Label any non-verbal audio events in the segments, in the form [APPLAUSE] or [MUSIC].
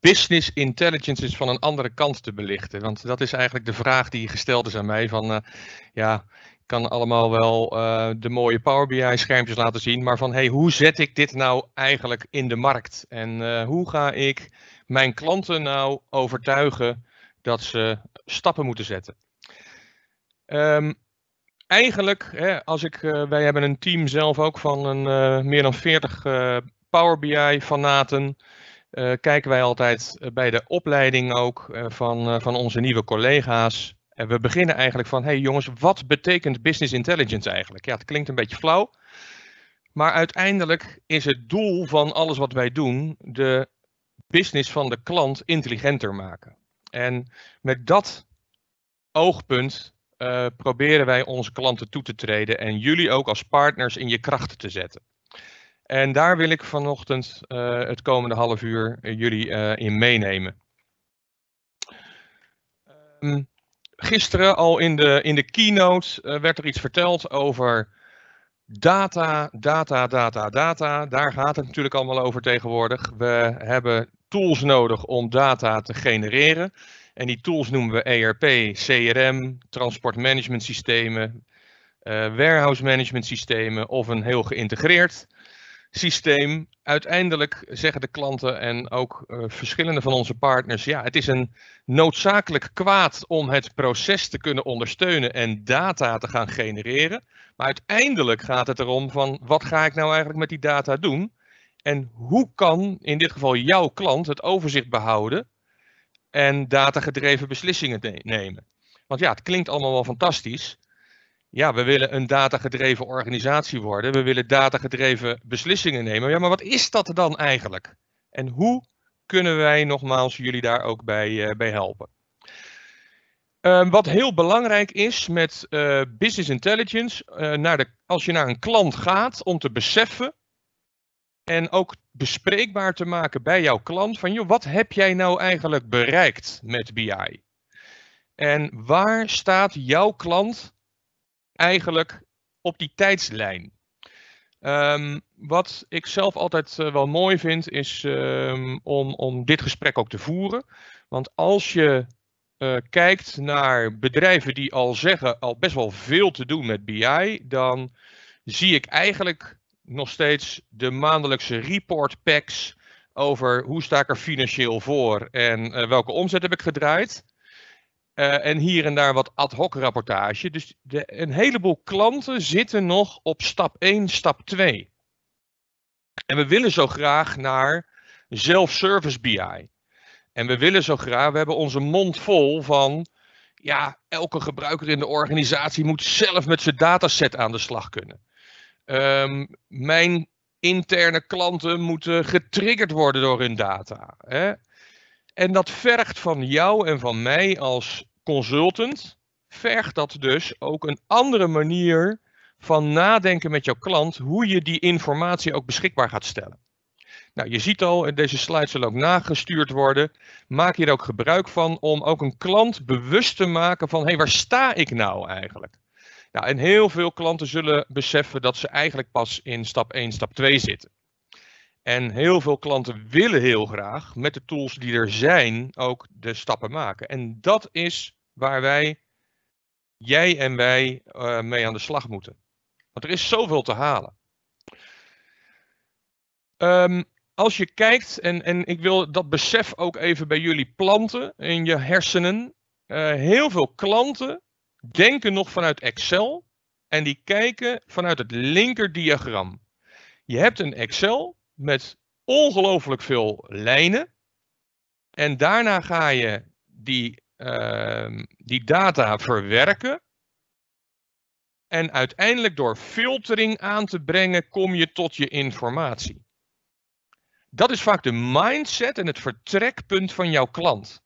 business intelligence is van een andere kant te belichten. Want dat is eigenlijk de vraag die gesteld is aan mij. Van uh, ja, ik kan allemaal wel uh, de mooie Power BI schermpjes laten zien. Maar van hey, hoe zet ik dit nou eigenlijk in de markt? En uh, hoe ga ik mijn klanten nou overtuigen dat ze stappen moeten zetten? Um, eigenlijk, hè, als ik, wij hebben een team zelf ook van een, meer dan 40 Power BI fanaten. Uh, kijken wij altijd eh, bij de opleiding ook uh, van, van onze nieuwe collega's. En we beginnen eigenlijk van, hey jongens, wat betekent business intelligence eigenlijk? Ja, het klinkt een beetje flauw. Maar uiteindelijk is het doel van alles wat wij doen, de business van de klant intelligenter maken. En met dat oogpunt proberen wij onze klanten toe te treden en jullie ook als partners in je kracht te zetten. En daar wil ik vanochtend uh, het komende half uur uh, jullie uh, in meenemen. Um, gisteren al in de, in de keynote werd er iets verteld over data, data, data, data. Daar gaat het natuurlijk allemaal over tegenwoordig. We hebben tools nodig om data te genereren. En die tools noemen we ERP, CRM, transportmanagement systemen, warehouse management systemen of een heel geïntegreerd systeem. Uiteindelijk zeggen de klanten en ook uh, verschillende van onze partners, ja, het is een noodzakelijk kwaad om het proces te kunnen ondersteunen en data te gaan genereren. Maar uiteindelijk gaat het erom van, wat ga ik nou eigenlijk met die data doen? En hoe kan in dit geval jouw klant het overzicht behouden en datagedreven beslissingen nemen? Want ja, het klinkt allemaal wel fantastisch ja, we willen een datagedreven organisatie worden. We willen datagedreven beslissingen nemen. Ja, maar wat is dat dan eigenlijk? En hoe kunnen wij nogmaals jullie daar ook bij, uh, bij helpen? Uh, wat heel belangrijk is met uh, business intelligence, uh, naar de, als je naar een klant gaat om te beseffen en ook bespreekbaar te maken bij jouw klant van joh, wat heb jij nou eigenlijk bereikt met BI? En waar staat jouw klant eigenlijk op die tijdslijn. Um, wat ik zelf altijd uh, wel mooi vind, is um, om, om dit gesprek ook te voeren. Want als je uh, kijkt naar bedrijven die al zeggen al best wel veel te doen met BI, dan zie ik eigenlijk nog steeds de maandelijkse report packs over hoe sta ik er financieel voor en uh, welke omzet heb ik gedraaid. Uh, en hier en daar wat ad hoc rapportage. Dus de, een heleboel klanten zitten nog op stap 1, stap 2. En we willen zo graag naar self-service BI. En we willen zo graag, we hebben onze mond vol van, ja, elke gebruiker in de organisatie moet zelf met zijn dataset aan de slag kunnen. Um, mijn interne klanten moeten getriggerd worden door hun data. Hè? En dat vergt van jou en van mij als consultant, vergt dat dus ook een andere manier van nadenken met jouw klant, hoe je die informatie ook beschikbaar gaat stellen. Nou, je ziet al, deze slides zullen ook nagestuurd worden. Maak hier ook gebruik van om ook een klant bewust te maken van, hé, hey, waar sta ik nou eigenlijk? Nou, en heel veel klanten zullen beseffen dat ze eigenlijk pas in stap 1, stap 2 zitten. En heel veel klanten willen heel graag met de tools die er zijn ook de stappen maken. En dat is waar wij, jij en wij, uh, mee aan de slag moeten. Want er is zoveel te halen. Um, als je kijkt, en, en ik wil dat besef ook even bij jullie planten in je hersenen. Uh, heel veel klanten denken nog vanuit Excel en die kijken vanuit het linkerdiagram. Je hebt een Excel met ongelooflijk veel lijnen. En daarna ga je die, uh, die data verwerken. En uiteindelijk door filtering aan te brengen kom je tot je informatie. Dat is vaak de mindset en het vertrekpunt van jouw klant.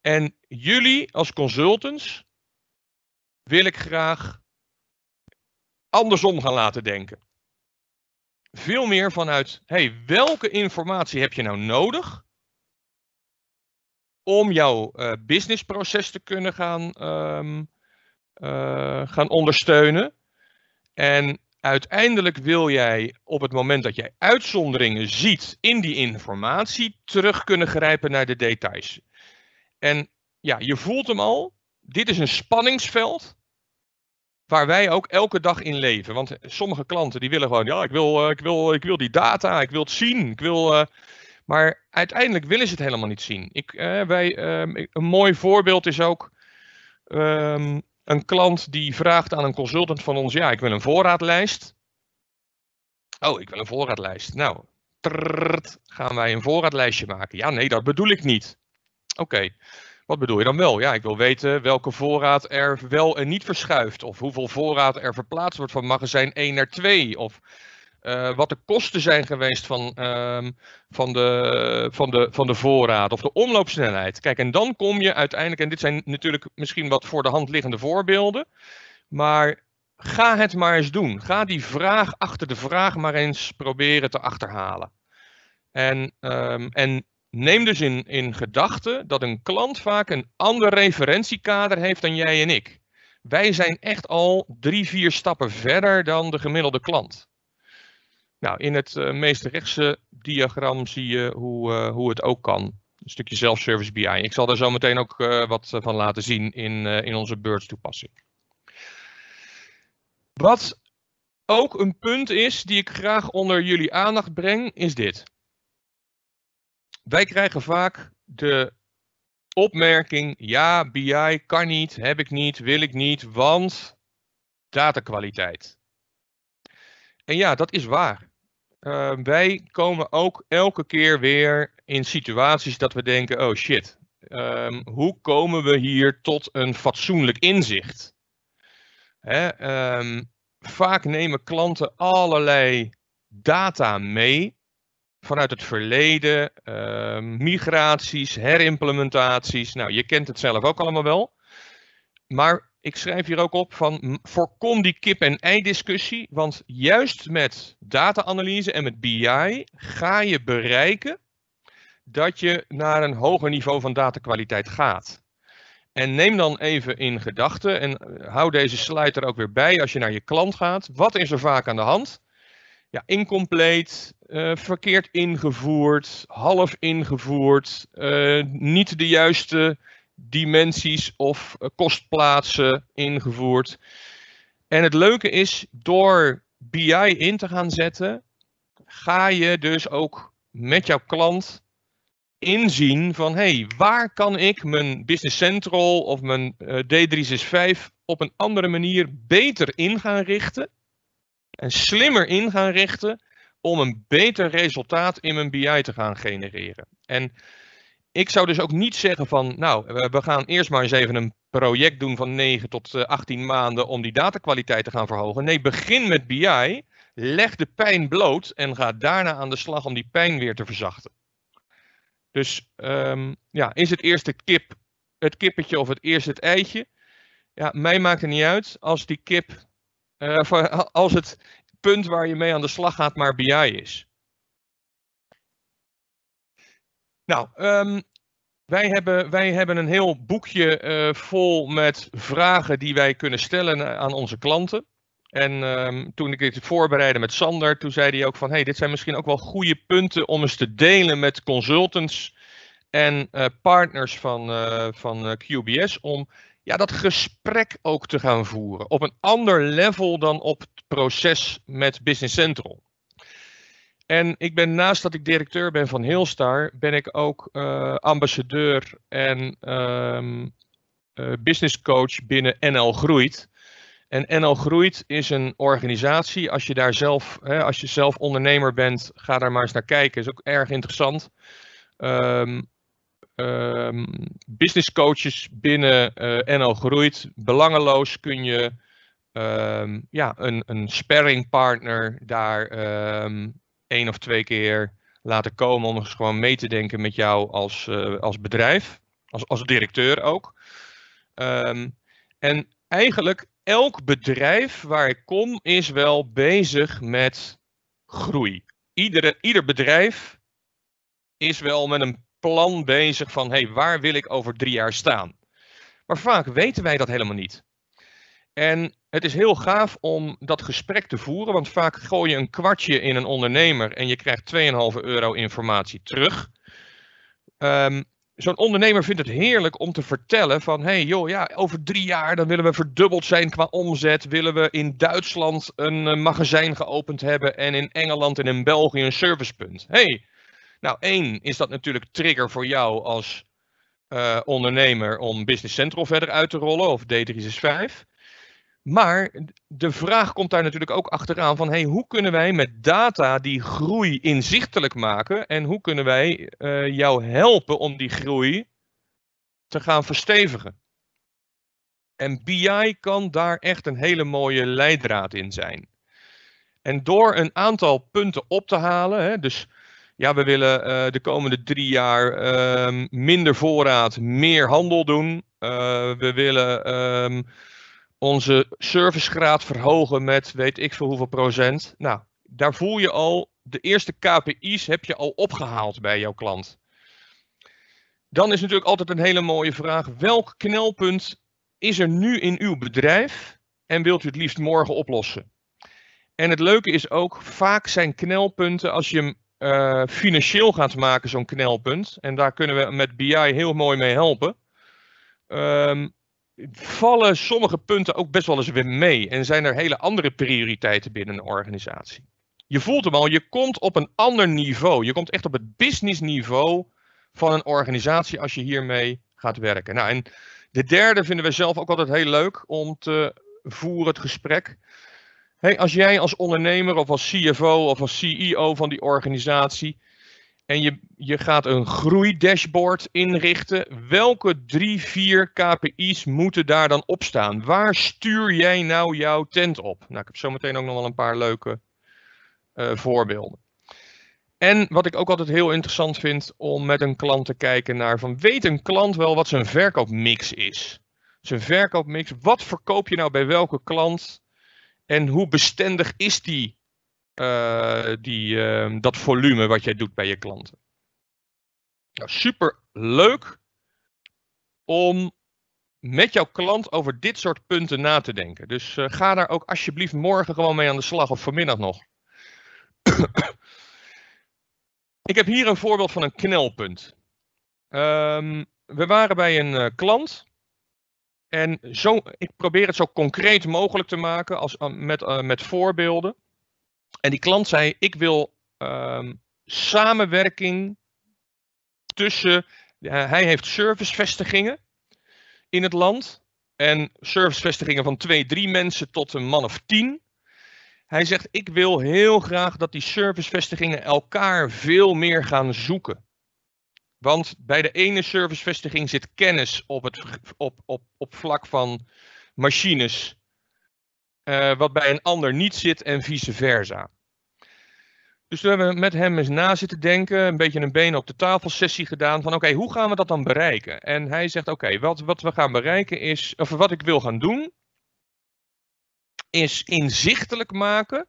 En jullie als consultants wil ik graag andersom gaan laten denken veel meer vanuit, hey, welke informatie heb je nou nodig om jouw uh, businessproces te kunnen gaan, um, uh, gaan ondersteunen. En uiteindelijk wil jij op het moment dat jij uitzonderingen ziet in die informatie terug kunnen grijpen naar de details. En ja, je voelt hem al. Dit is een spanningsveld waar wij ook elke dag in leven. Want sommige klanten die willen gewoon, ja, ik wil, uh, ik wil, ik wil die data, ik wil het zien, ik wil. Uh, maar uiteindelijk willen ze het helemaal niet zien. Ik, uh, wij, ehm, een mooi voorbeeld is ook um, een klant die vraagt aan een consultant van ons, ja, ik wil een voorraadlijst. Oh, ik wil een voorraadlijst. Nou, trrrt, gaan wij een voorraadlijstje maken. Ja, nee, dat bedoel ik niet. Oké, wat bedoel je dan wel? Ja, ik wil weten welke voorraad er wel en niet verschuift. Of hoeveel voorraad er verplaatst wordt van magazijn 1 naar 2. Of uh, wat de kosten zijn geweest van, uh, van, de, van, de, van de voorraad of de omloopsnelheid. Kijk, en dan kom je uiteindelijk, en dit zijn natuurlijk misschien wat voor de hand liggende voorbeelden, maar ga het maar eens doen. Ga die vraag achter de vraag maar eens proberen te achterhalen. En, um, en neem dus in, in gedachten dat een klant vaak een ander referentiekader heeft dan jij en ik. Wij zijn echt al drie, vier stappen verder dan de gemiddelde klant. Nou, in het uh, meest rechtse diagram zie je hoe, uh, hoe het ook kan. Een stukje self-service BI. Ik zal daar zo meteen ook uh, wat van laten zien in, in onze Birds toepassing. Wat ook een punt is die ik graag onder jullie aandacht breng, is dit. Wij krijgen vaak de opmerking, ja, BI kan niet, heb ik niet, wil ik niet, want datakwaliteit. En ja, dat is waar. Uh, wij komen ook elke keer weer in situaties dat we denken: oh shit, um, hoe komen we hier tot een fatsoenlijk inzicht? Hè, um, vaak nemen klanten allerlei data mee vanuit het verleden, uh, migraties, herimplementaties. Nou, je kent het zelf ook allemaal wel. Maar ik schrijf hier ook op van voorkom die kip-en-ei discussie, want juist met data-analyse en met BI ga je bereiken dat je naar een hoger niveau van datakwaliteit gaat. En neem dan even in gedachten en eh, hou deze slide er ook weer bij als je naar je klant gaat. Wat is er vaak aan de hand? Ja, incompleet, uh, verkeerd ingevoerd, half ingevoerd, uh, niet de juiste dimensies of eh, kostplaatsen ingevoerd. En het leuke is, door BI in te gaan zetten, ga je dus ook met jouw klant inzien van hey, waar kan ik mijn Business Central of mijn uh, D365 op een andere manier beter in gaan richten en slimmer in gaan richten om een beter resultaat in mijn BI te gaan genereren. En ik zou dus ook niet zeggen van, nou, we gaan eerst maar eens even een project doen van 9 tot 18 eh, maanden om die datakwaliteit te gaan verhogen. Nee, begin met BI, leg de pijn bloot en ga daarna aan de slag om die pijn weer te verzachten. Dus um, ja, is het eerst kip het kippetje of het eerst het eitje? Ja, mij maakt het niet uit als die kip, uh, als het punt waar je mee aan de slag gaat maar BI is. Nou, um, wij, hebben, wij hebben een heel boekje uh, vol met vragen die wij kunnen stellen aan onze klanten. En um, toen ik dit voorbereidde met Sander, toen zei hij ook van, hey, dit zijn misschien ook wel goede punten om eens te delen met consultants en partners van, van QBS, om ja, dat gesprek ook te gaan voeren. Op een ander level dan op het proces met Business Central. En ik ben naast dat ik directeur ben van Hillstar, ben ik ook uh, ambassadeur en um, business coach binnen NL Groeit. En NL Groeit is een organisatie, als je daar zelf, hè, als je zelf ondernemer bent, ga daar maar eens naar kijken. Is ook erg interessant. Um, business coaches binnen uh, NL Groeit, belangeloos kun je ja, een, een sparringpartner daar één of twee keer laten komen om eens gewoon mee te denken met jou als, uh, als bedrijf, als, als directeur ook. En eigenlijk elk bedrijf waar ik kom is wel bezig met groei. Iedere, ieder bedrijf is wel met een plan bezig van hey, waar wil ik over drie jaar staan. Maar vaak weten wij dat helemaal niet. En het is heel gaaf om dat gesprek te voeren, want vaak gooi je een kwartje in een ondernemer en je krijgt 2,5 euro informatie terug. Um, Zo'n ondernemer vindt het heerlijk om te vertellen van, hey joh, ja, over drie jaar dan willen we verdubbeld zijn qua omzet, willen we in Duitsland een eh, magazijn geopend hebben en in Engeland en in België een servicepunt. Hey, nou één is dat natuurlijk trigger voor jou als uh, ondernemer om Business Central verder uit te rollen of D365. Maar de vraag komt daar natuurlijk ook achteraan van hey, hoe kunnen wij met data die groei inzichtelijk maken en hoe kunnen wij uh, jou helpen om die groei te gaan verstevigen. En BI kan daar echt een hele mooie leidraad in zijn. En door een aantal punten op te halen, hè, dus ja, we willen uh, de komende drie jaar uh, minder voorraad, meer handel doen. Uh, we willen um, onze servicegraad verhogen met weet ik veel hoeveel procent. Nou, daar voel je al, de eerste KPI's heb je al opgehaald bij jouw klant. Dan is natuurlijk altijd een hele mooie vraag, welk knelpunt is er nu in uw bedrijf en wilt u het liefst morgen oplossen? En het leuke is ook, vaak zijn knelpunten, als je hem uh, financieel gaat maken, zo'n knelpunt, en daar kunnen we met BI heel mooi mee helpen, um, vallen sommige punten ook best wel eens weer mee en zijn er hele andere prioriteiten binnen een organisatie. Je voelt hem al, je komt op een ander niveau. Je komt echt op het business niveau van een organisatie als je hiermee gaat werken. Nou, en de derde vinden we zelf ook altijd heel leuk om te voeren, het gesprek. Hey, als jij als ondernemer of als CFO of als CEO van die organisatie en je, je gaat een groeidashboard inrichten. Welke drie, vier KPI's moeten daar dan op staan? Waar stuur jij nou jouw tent op? Nou, ik heb zo meteen ook nog wel een paar leuke uh, voorbeelden. En wat ik ook altijd heel interessant vind om met een klant te kijken naar van weet een klant wel wat zijn verkoopmix is? Zijn verkoopmix, wat verkoop je nou bij welke klant en hoe bestendig is die uh, die, uh, dat volume wat jij doet bij je klanten. Nou, super leuk om met jouw klant over dit soort punten na te denken. Dus uh, ga daar ook alsjeblieft morgen gewoon mee aan de slag of vanmiddag nog. Ik heb hier een voorbeeld van een knelpunt. Um, we waren bij een uh, klant. En zo, ik probeer het zo concreet mogelijk te maken als, met, uh, met voorbeelden. En die klant zei: Ik wil um, samenwerking tussen. Uh, hij heeft servicevestigingen in het land. En servicevestigingen van twee, drie mensen tot een man of tien. Hij zegt: Ik wil heel graag dat die servicevestigingen elkaar veel meer gaan zoeken. Want bij de ene servicevestiging zit kennis op, het, op, op, op vlak van machines uh, wat bij een ander niet zit en vice versa. Dus we hebben met hem eens na zitten denken, een beetje een benen op de tafel sessie gedaan van oké, hoe gaan we dat dan bereiken? En hij zegt oké, wat, wat we gaan bereiken is, of wat ik wil gaan doen, is inzichtelijk maken.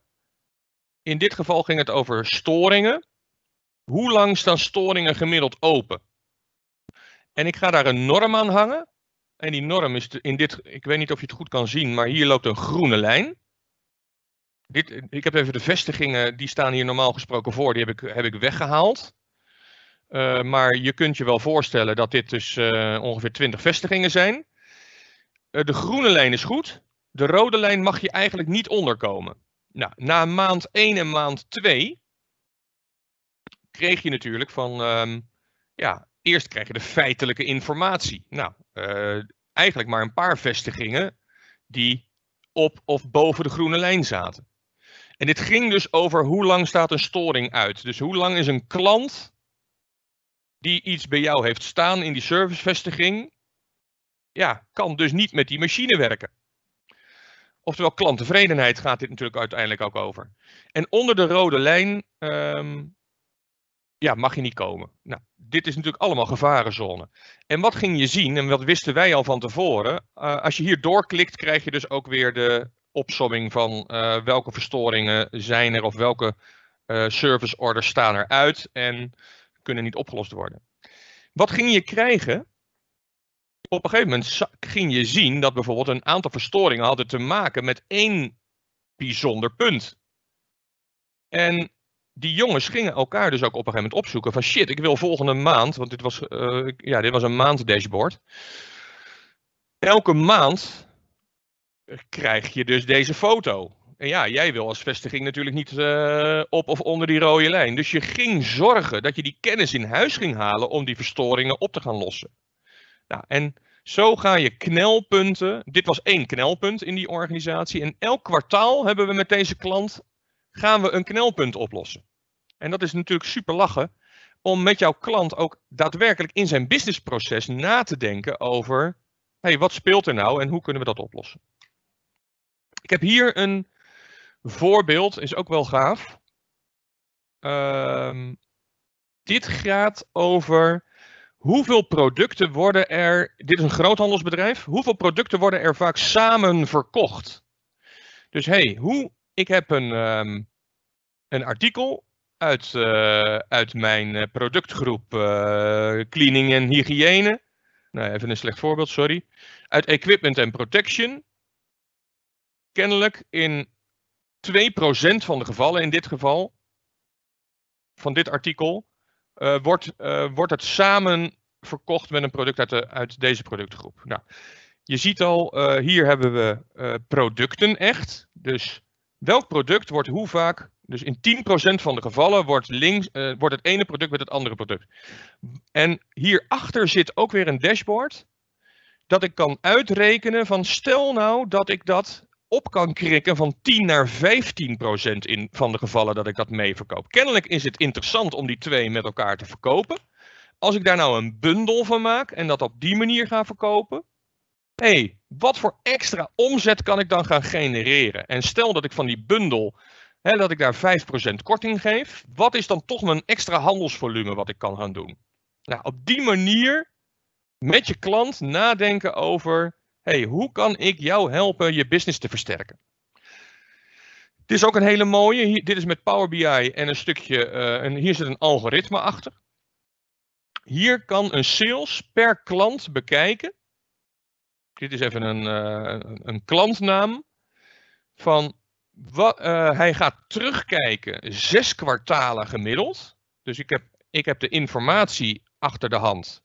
In dit geval ging het over storingen. Hoe lang staan storingen gemiddeld open? En ik ga daar een norm aan hangen. En die norm is in dit, ik weet niet of je het goed kan zien, maar hier loopt een groene lijn. Dit, ik heb even de vestigingen, die staan hier normaal gesproken voor, die heb ik, heb ik weggehaald. Uh, maar je kunt je wel voorstellen dat dit dus uh, ongeveer 20 vestigingen zijn. Uh, de groene lijn is goed. De rode lijn mag je eigenlijk niet onderkomen. Nou, na maand 1 en maand 2 kreeg je natuurlijk van, um, ja, eerst krijg je de feitelijke informatie. Nou, uh, eigenlijk maar een paar vestigingen die op of boven de groene lijn zaten. En dit ging dus over hoe lang staat een storing uit. Dus hoe lang is een klant die iets bij jou heeft staan in die servicevestiging, ja, kan dus niet met die machine werken. Oftewel klanttevredenheid gaat dit natuurlijk uiteindelijk ook over. En onder de rode lijn um, ja, mag je niet komen. Nou, dit is natuurlijk allemaal gevarenzone. En wat ging je zien, en wat wisten wij al van tevoren, uh, als je hier doorklikt krijg je dus ook weer de opsomming van uh, welke verstoringen zijn er of welke uh, service orders staan er uit en kunnen niet opgelost worden. Wat ging je krijgen? op een gegeven moment ging je zien dat bijvoorbeeld een aantal verstoringen hadden te maken met één bijzonder punt. En die jongens gingen elkaar dus ook op een gegeven moment opzoeken van shit, ik wil volgende maand, want dit was, uh, ja, dit was een maand dashboard. Elke maand krijg je dus deze foto. En ja, jij wil als vestiging natuurlijk niet uh, op of onder die rode lijn. Dus je ging zorgen dat je die kennis in huis ging halen om die verstoringen op te gaan lossen. Nou, en zo ga je knelpunten. Dit was één knelpunt in die organisatie. En elk kwartaal hebben we met deze klant gaan we een knelpunt oplossen. En dat is natuurlijk super lachen om met jouw klant ook daadwerkelijk in zijn businessproces na te denken over hey, wat speelt er nou en hoe kunnen we dat oplossen. Ik heb hier een voorbeeld, is ook wel gaaf. Uh, dit gaat over hoeveel producten worden er, dit is een groothandelsbedrijf, hoeveel producten worden er vaak samen verkocht? Dus hey, hoe, ik heb een, um, een artikel uit, uh, uit mijn eh, productgroep uh, cleaning en hygiëne. Nou, even een slecht voorbeeld, sorry. Uit equipment en protection. Kennelijk in 2% van de gevallen, in dit geval, van dit artikel, wordt, wordt het samen verkocht met een product uit, de, uit deze productgroep. Nou, je ziet al, hier hebben we producten echt. Dus welk product wordt hoe vaak dus in 10% van de gevallen wordt, links, uh, wordt het ene product met het andere product. En hierachter zit ook weer een dashboard. Dat ik kan uitrekenen van stel nou dat ik dat op kan krikken van 10 naar 15% in van de gevallen dat ik dat mee verkoop. Kennelijk is het interessant om die twee met elkaar te verkopen. Als ik daar nou een bundel van maak en dat op die manier ga verkopen. Hey, wat voor extra omzet kan ik dan gaan genereren? En stel dat ik van die bundel Dat ik daar 5% korting geef. Wat is dan toch mijn extra handelsvolume wat ik kan gaan doen? Nou, op die manier met je klant nadenken over, hey, hoe kan ik jou helpen je business te versterken? Dit is ook een hele mooie. Dit is met Power BI en een stukje, uh, en hier zit een algoritme achter. Hier kan een sales per klant bekijken. Dit is even een, uh, een klantnaam. Van uh, hij gaat terugkijken, zes kwartalen gemiddeld. Dus ik heb, ik heb de informatie achter de hand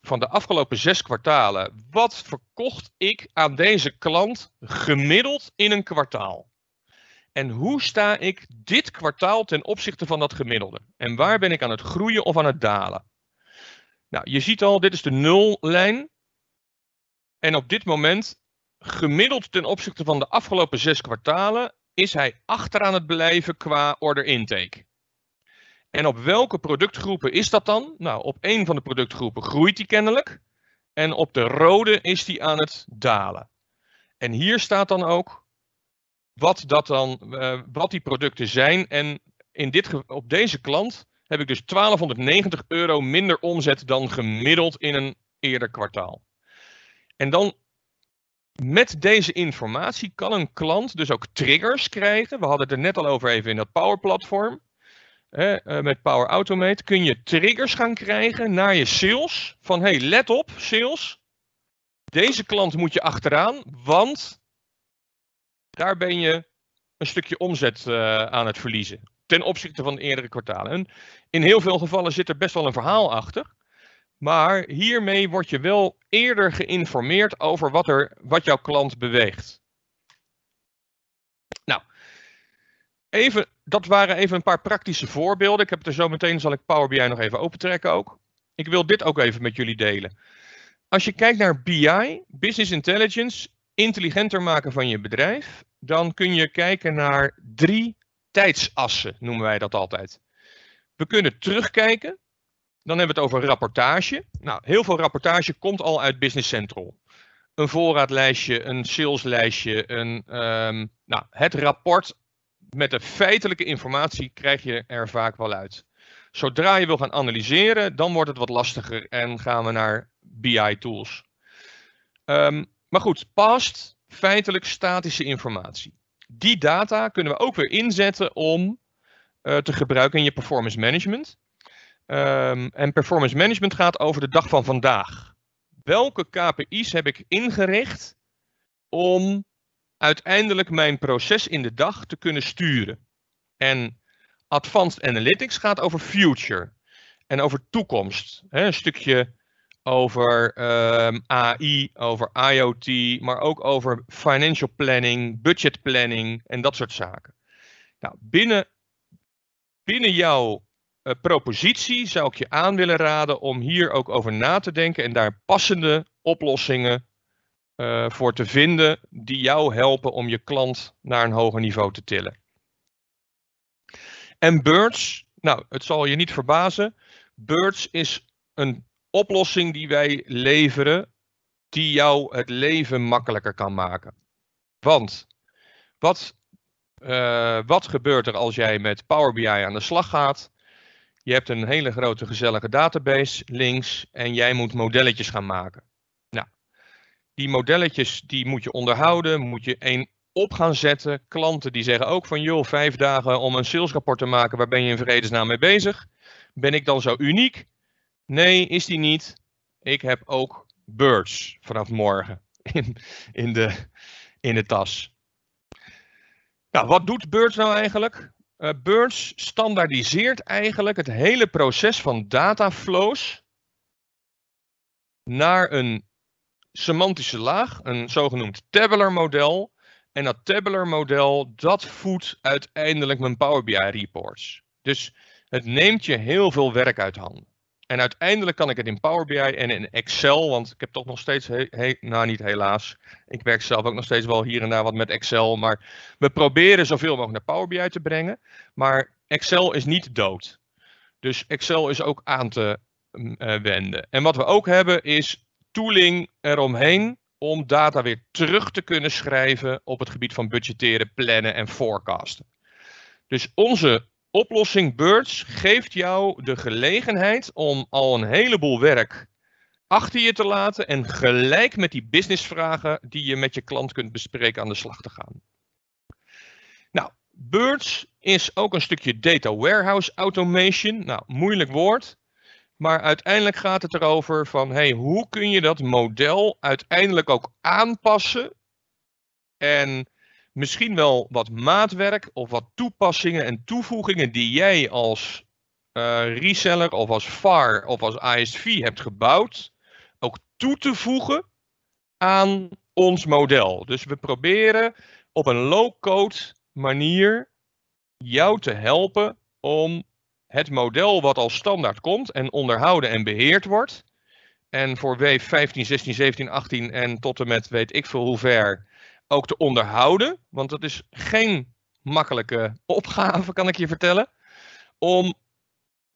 van de afgelopen zes kwartalen. Wat verkocht ik aan deze klant gemiddeld in een kwartaal? En hoe sta ik dit kwartaal ten opzichte van dat gemiddelde? En waar ben ik aan het groeien of aan het dalen? Nou, je ziet al, dit is de nullijn. En op dit moment, gemiddeld ten opzichte van de afgelopen zes kwartalen, is hij achteraan het blijven qua order intake. En op welke productgroepen is dat dan? Nou, op een van de productgroepen groeit hij kennelijk. En op de rode is hij aan het dalen. En hier staat dan ook wat, dat dan, uh, wat die producten zijn. En in dit, op deze klant heb ik dus 1290 euro minder omzet dan gemiddeld in een eerder kwartaal. En dan met deze informatie kan een klant dus ook triggers krijgen. We hadden het er net al over even in dat Power Platform. Eh, met Power Automate kun je triggers gaan krijgen naar je sales. Van hey, let op, sales. Deze klant moet je achteraan, want daar ben je een stukje omzet uh, aan het verliezen. Ten opzichte van de eerdere kwartalen. En in heel veel gevallen zit er best wel een verhaal achter. Maar hiermee word je wel eerder geïnformeerd over wat, er, wat jouw klant beweegt. Nou, even, dat waren even een paar praktische voorbeelden. Ik heb er zo meteen, zal ik Power BI nog even opentrekken ook. Ik wil dit ook even met jullie delen. Als je kijkt naar BI, Business Intelligence, intelligenter maken van je bedrijf, dan kun je kijken naar drie tijdsassen, noemen wij dat altijd. We kunnen terugkijken dan hebben we het over rapportage. Nou, heel veel rapportage komt al uit Business Central. Een voorraadlijstje, een saleslijstje, een, um, nou, het rapport met de feitelijke informatie krijg je er vaak wel uit. Zodra je wil gaan analyseren, dan wordt het wat lastiger en gaan we naar BI-tools. Ehm, maar goed, past feitelijk statische informatie. Die data kunnen we ook weer inzetten om uh, te gebruiken in je performance management. Um, en performance management gaat over de dag van vandaag. welke KPI's heb ik ingericht om uiteindelijk mijn proces in de dag te kunnen sturen. En Advanced Analytics gaat over future en over toekomst. Een stukje over ehm, AI, over IoT, maar ook over financial planning, budget planning en dat soort zaken. Nou, binnen, binnen jouw uh, propositie zou ik je aan willen raden om hier ook over na te denken en daar passende oplossingen uh, voor te vinden die jou helpen om je klant naar een hoger niveau te tillen. En Birds, nou, het zal je niet verbazen. Birds is een oplossing die wij leveren die jou het leven makkelijker kan maken. Want wat, uh, wat gebeurt er als jij met Power BI aan de slag gaat? Je hebt een hele grote gezellige database links en jij moet modelletjes gaan maken. Nou, die modelletjes die moet je onderhouden, moet je één op gaan zetten. Klanten die zeggen ook van joh, vijf dagen om een salesrapport te maken, waar ben je in vredesnaam mee bezig? Ben ik dan zo uniek? Nee, is die niet. Ik heb ook birds vanaf morgen [LAUGHS] in, in, de, in de tas. Nou, wat doet Birds nou eigenlijk? Uh, Birds standaardiseert eigenlijk het hele proces van dataflows naar een semantische laag, een zogenoemd tabular model. En dat tabular model, dat voedt uiteindelijk mijn Power BI reports. Dus het neemt je heel veel werk uit handen. En uiteindelijk kan ik het in Power BI en in Excel, want ik heb toch nog steeds, nou niet helaas, ik werk zelf ook nog steeds wel hier en daar wat met Excel, maar we proberen zoveel mogelijk naar Power BI te brengen. Maar Excel is niet dood. Dus Excel is ook aan te uh, wenden. En wat we ook hebben is tooling eromheen om data weer terug te kunnen schrijven op het gebied van budgetteren, plannen en forecasten. Dus onze oplossing Birds geeft jou de gelegenheid om al een heleboel werk achter je te laten en gelijk met die businessvragen die je met je klant kunt bespreken aan de slag te gaan. Nou, Birds is ook een stukje data warehouse automation. Nou, moeilijk woord. Maar uiteindelijk gaat het erover van hey, hoe kun je dat model uiteindelijk ook aanpassen en misschien wel wat maatwerk of wat toepassingen en toevoegingen die jij als uh, reseller of als VAR of als ISV hebt gebouwd, ook toe te voegen aan ons model. Dus we proberen op een low-code manier jou te helpen om het model wat al standaard komt en onderhouden en beheerd wordt. En voor W 15, 16, 17, 18 en tot en met weet ik veel hoe ver ook te onderhouden. Want dat is geen makkelijke opgave, kan ik je vertellen. Om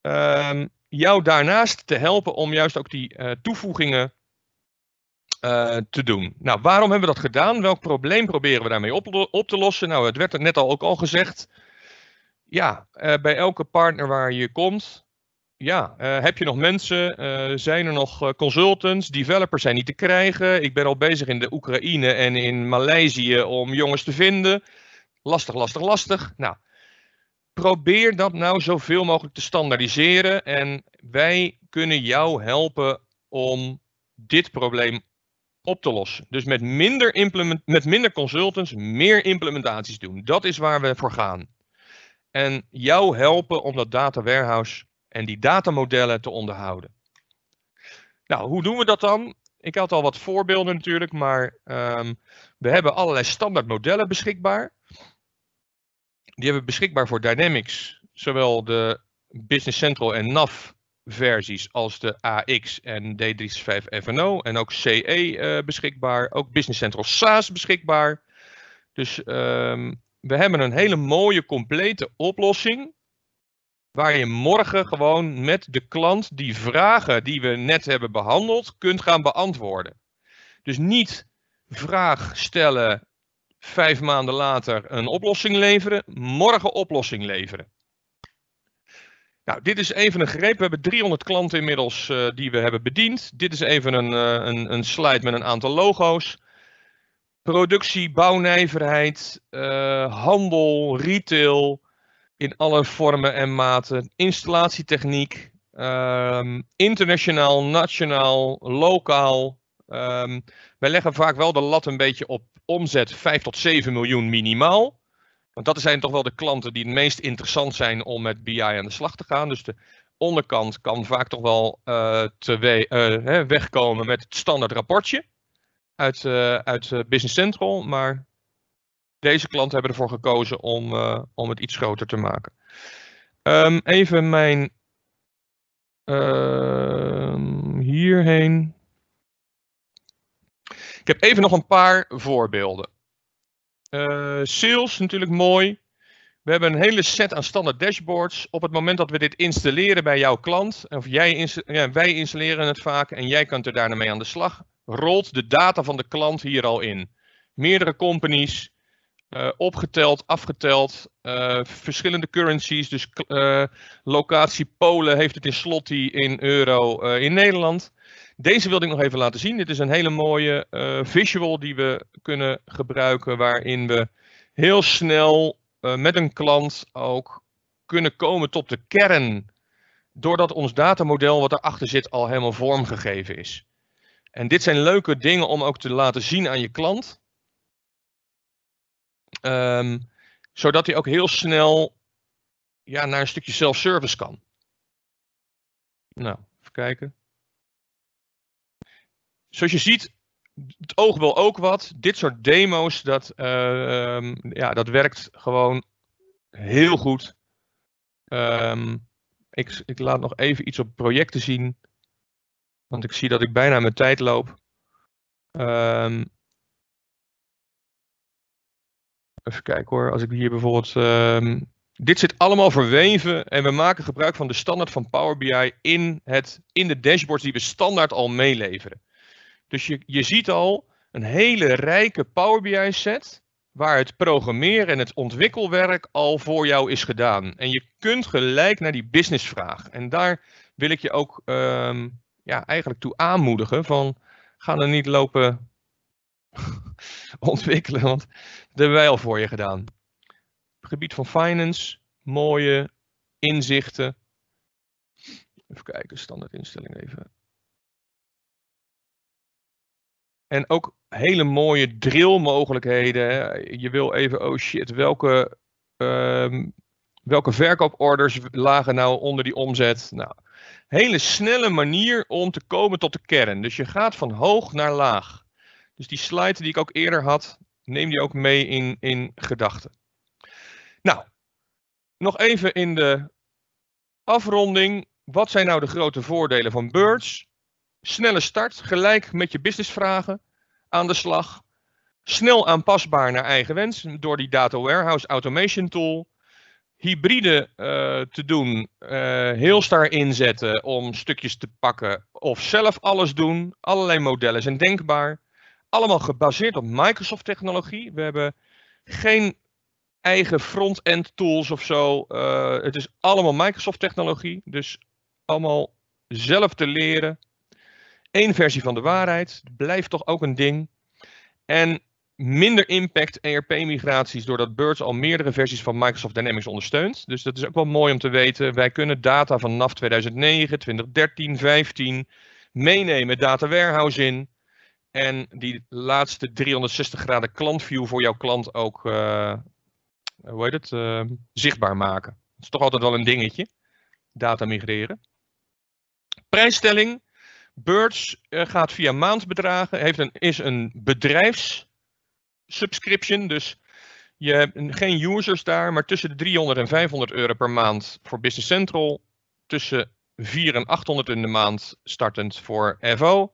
um, jou daarnaast te helpen om juist ook die uh, toevoegingen uh, te doen. Nou, waarom hebben we dat gedaan? Welk probleem proberen we daarmee op, te lossen? Nou, het werd er net al ook al gezegd. Ja, uh, bij elke partner waar je komt, ja, uh, heb je nog mensen? Uh, zijn er nog uh, consultants? Developers zijn niet te krijgen. Ik ben al bezig in de Oekraïne en in Maleisië om jongens te vinden. Lastig, lastig, lastig. Nou, probeer dat nou zoveel mogelijk te standaardiseren. En wij kunnen jou helpen om dit probleem op te lossen. Dus met minder, implement met minder consultants, meer implementaties doen. Dat is waar we voor gaan. En jou helpen om dat data warehouse en die datamodellen te onderhouden. Nou, hoe doen we dat dan? Ik had al wat voorbeelden natuurlijk, maar um, we hebben allerlei standaard modellen beschikbaar. Die hebben we beschikbaar voor Dynamics, zowel de Business Central en NAV versies als de AX en D365 FNO en ook CE uh, beschikbaar. Ook Business Central SaaS beschikbaar. Dus um, we hebben een hele mooie complete oplossing waar je morgen gewoon met de klant die vragen die we net hebben behandeld kunt gaan beantwoorden. Dus niet vraag stellen, vijf maanden later een oplossing leveren, morgen oplossing leveren. Nou, dit is even een greep. We hebben 300 klanten inmiddels uh, die we hebben bediend. Dit is even een, uh, een, een, slide met een aantal logo's. Productie, bouwnijverheid, uh, handel, retail, in alle vormen en maten. Installatietechniek, Ehm, internationaal, nationaal, lokaal. Ehm, wij leggen vaak wel de lat een beetje op omzet 5 tot 7 miljoen minimaal. Want dat zijn toch wel de klanten die het meest interessant zijn om met BI aan de slag te gaan. Dus de onderkant kan vaak toch wel we uh, wegkomen met het standaard rapportje uit, uh, uit Business Central. Maar deze klanten hebben ervoor gekozen om, om het iets groter te maken. Um, even mijn ehm, hierheen. Ik heb even nog een paar voorbeelden. Uh, sales, natuurlijk mooi. We hebben een hele set aan standaard dashboards. Op het moment dat we dit installeren bij jouw klant, of jij ja, wij installeren het vaak en jij kunt er daarna mee aan de slag, rolt de data van de klant hier al in. Meerdere companies, uh, opgeteld, afgeteld, uh, verschillende currencies. Dus locatie Polen heeft het in slotty, in euro in Nederland. Deze wilde ik nog even laten zien. Dit is een hele mooie visual die we kunnen gebruiken, waarin we heel snel met een klant ook kunnen komen tot de kern, doordat ons datamodel wat erachter zit al helemaal vormgegeven is. En dit zijn leuke dingen om ook te laten zien aan je klant, um, zodat hij ook heel snel ja, naar een stukje self-service kan. Nou, even kijken. Zoals je ziet, het oog wil ook wat. Dit soort demo's, dat, uh, ja, dat werkt gewoon heel goed. Um, ik, ik laat nog even iets op projecten zien. Want ik zie dat ik bijna mijn tijd loop. Even kijken hoor. Als ik hier bijvoorbeeld. Um, dit zit allemaal verweven en we maken gebruik van de standaard van Power BI in, het, in de dashboards die we standaard al meeleveren. Dus je, je ziet al een hele rijke Power BI set waar het programmeren en het ontwikkelwerk al voor jou is gedaan. En je kunt gelijk naar die businessvraag. En daar wil ik je ook um, ja, eigenlijk toe aanmoedigen van ga er niet lopen [LAUGHS] ontwikkelen, want dat hebben wij al voor je gedaan. Het gebied van finance, mooie inzichten. Even kijken, standaard instelling even. En ook hele mooie drillmogelijkheden. Je wil even, oh shit, welke, um, welke verkooporders lagen nou onder die omzet? Nou, hele snelle manier om te komen tot de kern. Dus je gaat van hoog naar laag. Dus die slide die ik ook eerder had, neem die ook mee in, in gedachten. Nou, nog even in de afronding. Wat zijn nou de grote voordelen van Birds? Snelle start, gelijk met je businessvragen aan de slag. Snel aanpasbaar naar eigen wens door die Data Warehouse Automation Tool. Hybride uh, te doen, uh, heel star inzetten om stukjes te pakken of zelf alles doen. Allerlei modellen zijn denkbaar. Allemaal gebaseerd op Microsoft technologie. We hebben geen eigen front-end tools of zo. Uh, het is allemaal Microsoft technologie. Dus allemaal zelf te leren. Eén versie van de waarheid. Blijft toch ook een ding. En minder impact ERP-migraties doordat Birds al meerdere versies van Microsoft Dynamics ondersteunt. Dus dat is ook wel mooi om te weten. Wij kunnen data van NAF 2009, 2013, 2015 meenemen, data warehouse in. En die laatste 360 graden klantview voor jouw klant ook, uh, hoe heet het, uh, zichtbaar maken. Dat is toch altijd wel een dingetje, data migreren. Prijsstelling. Birds uh, gaat via maandbedragen, heeft een, is een bedrijfssubscription. Dus je hebt geen users daar, maar tussen de 300 en 500 euro per maand voor Business Central. Tussen 4 en 800 in de maand startend voor FO.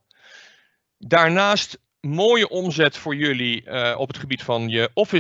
Daarnaast mooie omzet voor jullie uh, op het gebied van je Office